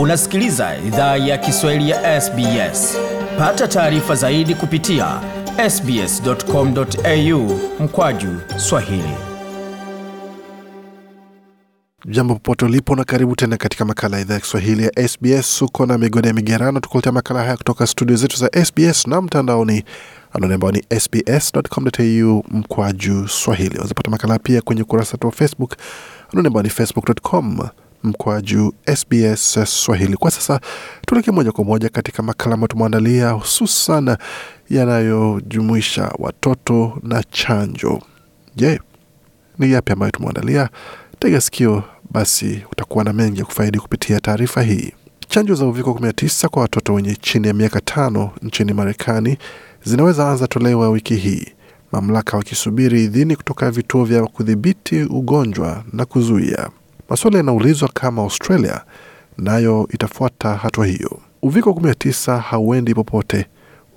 Unasikiliza idhaa ya Kiswahili ya SBS. Pata taarifa zaidi kupitia sbs.com.au mkwaju swahili. Jambo popote ulipo na karibu tena katika makala ya idhaa ya Kiswahili ya SBS. Uko na migode ya migerano, tukuletea makala haya kutoka studio zetu za SBS na mtandaoni anwani ambao ni sbs.com.au mkwaju swahili. Wazapata makala pia kwenye ukurasa wetu wa Facebook anwani ambao ni facebook.com mkwaju SBS Swahili. Kwa sasa tuelekee moja kwa moja katika makala ambayo tumeandalia hususan yanayojumuisha watoto na chanjo. Je, ni yapi ambayo tumeandalia? Tega sikio basi, utakuwa na mengi ya kufaidi kupitia taarifa hii. Chanjo za uviko 19 kwa watoto wenye chini ya miaka tano nchini Marekani zinaweza anza tolewa wiki hii, mamlaka wakisubiri idhini kutoka vituo vya kudhibiti ugonjwa na kuzuia. Maswala yanaulizwa kama Australia nayo itafuata hatua hiyo. Uviko 19 hauendi popote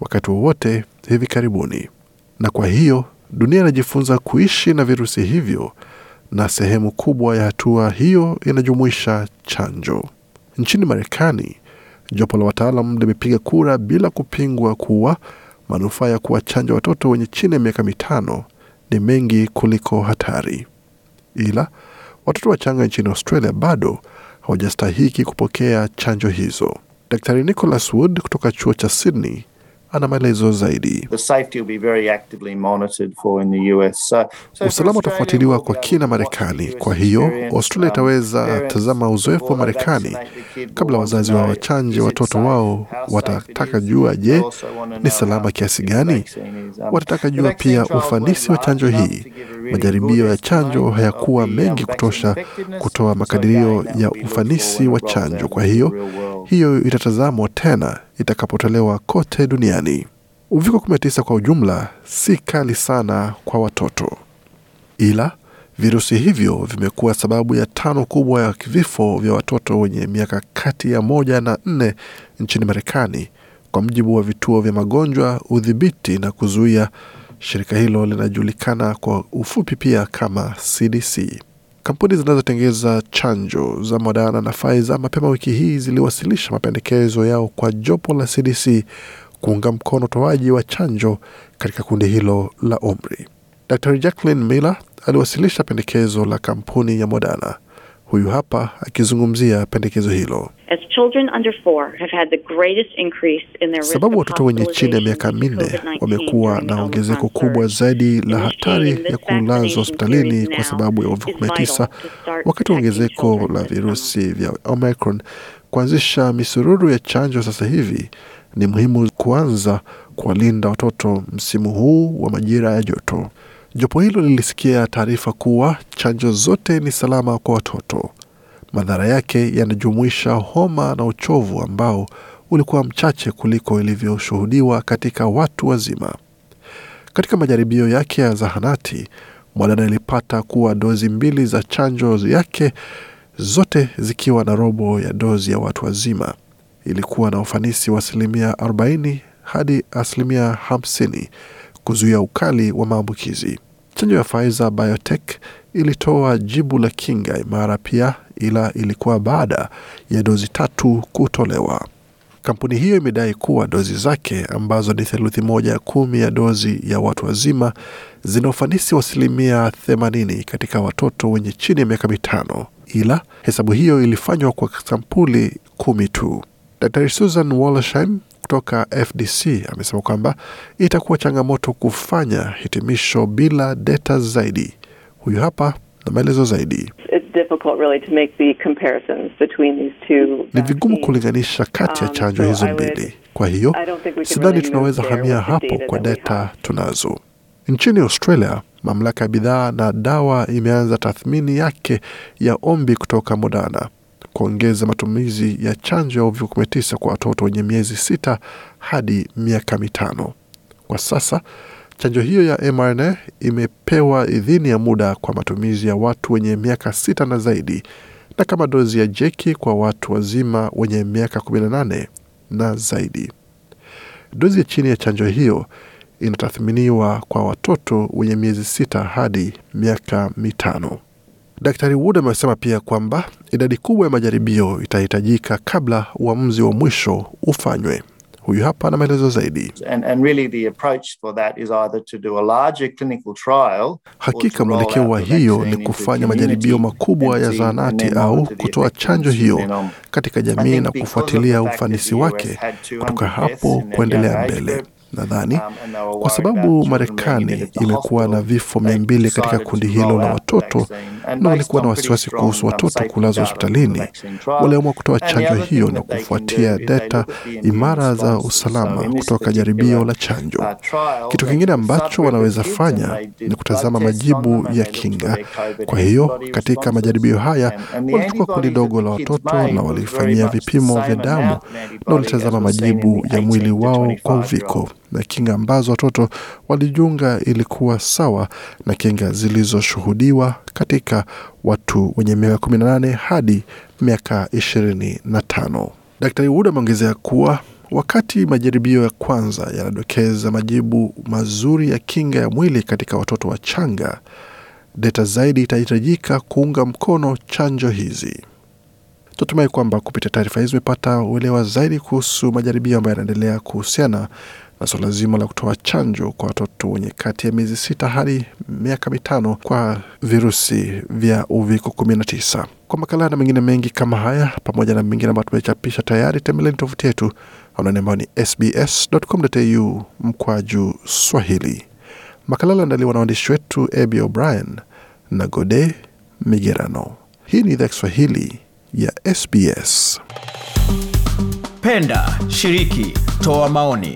wakati wowote hivi karibuni, na kwa hiyo dunia inajifunza kuishi na virusi hivyo, na sehemu kubwa ya hatua hiyo inajumuisha chanjo. Nchini Marekani, jopo la wataalam limepiga kura bila kupingwa kuwa manufaa ya kuwachanja watoto wenye chini ya miaka mitano ni mengi kuliko hatari, ila watoto wachanga nchini Australia bado hawajastahiki kupokea chanjo hizo. Daktari Nicholas Wood kutoka chuo cha Sydney ana maelezo zaidi. Usalama utafuatiliwa kwa kina Marekani. Kwa hiyo Australia itaweza tazama uzoefu wa Marekani kabla wazazi wa wachanje watoto wao. Watataka jua, je, ni salama kiasi gani? Watataka jua pia ufanisi wa chanjo hii. Majaribio ya chanjo hayakuwa mengi kutosha kutoa makadirio ya ufanisi wa chanjo. Kwa hiyo hiyo itatazamwa tena itakapotolewa kote duniani. Uviko 19 kwa ujumla si kali sana kwa watoto, ila virusi hivyo vimekuwa sababu ya tano kubwa ya vifo vya watoto wenye miaka kati ya moja na nne nchini Marekani, kwa mujibu wa vituo vya magonjwa, udhibiti na kuzuia. Shirika hilo linajulikana kwa ufupi pia kama CDC. Kampuni zinazotengeza chanjo za Moderna na Pfizer mapema wiki hii ziliwasilisha mapendekezo yao kwa jopo la CDC kuunga mkono utoaji wa chanjo katika kundi hilo la umri. Dr Jacqueline Miller aliwasilisha pendekezo la kampuni ya Moderna. Huyu hapa akizungumzia pendekezo hilo. Sababu watoto wenye chini ya miaka minne wamekuwa na ongezeko kubwa zaidi la hatari ya kulazwa hospitalini kwa sababu ya uviko 19, wakati wa ongezeko la virusi vya Omicron. Kuanzisha misururu ya chanjo sasa hivi ni muhimu kuanza kuwalinda watoto msimu huu wa majira ya joto. Jopo hilo lilisikia taarifa kuwa chanjo zote ni salama kwa watoto. Madhara yake yanajumuisha homa na uchovu ambao ulikuwa mchache kuliko ilivyoshuhudiwa katika watu wazima. Katika majaribio yake ya zahanati, Moderna ilipata kuwa dozi mbili za chanjo yake zote zikiwa na robo ya dozi ya watu wazima ilikuwa na ufanisi wa asilimia 40 hadi asilimia 50 kuzuia ukali wa maambukizi. Chanjo ya Pfizer Biotech ilitoa jibu la kinga imara pia, ila ilikuwa baada ya dozi tatu kutolewa. Kampuni hiyo imedai kuwa dozi zake ambazo ni theluthi moja kumi ya dozi ya watu wazima zina ufanisi wa asilimia 80 katika watoto wenye chini ya miaka mitano, ila hesabu hiyo ilifanywa kwa sampuli kumi tu. Dr Susan Wollersheim kutoka FDC amesema kwamba itakuwa changamoto kufanya hitimisho bila data zaidi. Huyu hapa na maelezo zaidi. Ni vigumu kulinganisha kati ya chanjo hizo mbili, kwa hiyo sidhani tunaweza hamia hapo kwa data tunazo. Nchini Australia, mamlaka ya bidhaa na dawa imeanza tathmini yake ya ombi kutoka Moderna kuongeza matumizi ya chanjo ya uviko 19 kwa watoto wenye miezi sita hadi miaka mitano. Kwa sasa chanjo hiyo ya mRNA imepewa idhini ya muda kwa matumizi ya watu wenye miaka sita na zaidi, na kama dozi ya jeki kwa watu wazima wenye miaka 18 na zaidi. Dozi ya chini ya chanjo hiyo inatathminiwa kwa watoto wenye miezi sita hadi miaka mitano. Daktari Wood amesema pia kwamba idadi kubwa ya majaribio itahitajika kabla uamuzi wa mwisho ufanywe. Huyu hapa na maelezo zaidi. And, and really the approach for that is either to do a larger clinical trial Hakika mwelekeo wa hiyo ni kufanya majaribio makubwa ya zahanati au kutoa chanjo hiyo katika jamii na kufuatilia ufanisi wake kutoka hapo kuendelea mbele. Nadhani kwa sababu Marekani imekuwa na vifo mia mbili katika kundi hilo la watoto na walikuwa na wasiwasi kuhusu watoto kulazwa hospitalini, waliamua kutoa chanjo hiyo na kufuatia data imara za usalama kutoka jaribio la chanjo. Kitu kingine ambacho wanaweza fanya ni kutazama majibu ya kinga. Kwa hiyo katika majaribio haya walichukua kundi dogo la watoto na walifanyia vipimo vya damu na walitazama majibu ya mwili wao kwa uviko na kinga ambazo watoto walijiunga ilikuwa sawa na kinga zilizoshuhudiwa katika watu wenye miaka 18 hadi miaka 25. Daktari Wood ameongezea kuwa wakati majaribio ya kwanza yanadokeza majibu mazuri ya kinga ya mwili katika watoto wachanga, data zaidi itahitajika kuunga mkono chanjo hizi. Tunatumai kwamba kupitia taarifa hizi umepata uelewa zaidi kuhusu majaribio ambayo yanaendelea kuhusiana na suala zima la kutoa chanjo kwa watoto wenye kati ya miezi sita hadi miaka mitano kwa virusi vya uviko 19. Kwa makala na mengine mengi kama haya pamoja na mengine ambayo tumechapisha tayari, tembeleni tovuti yetu anwani ambayo ni sbs.com.au mkwaju Swahili. Makala aliandaliwa na waandishi wetu Abi O'Brien na Gode Migerano. Hii ni idhaa Kiswahili ya SBS. Penda, shiriki, toa maoni.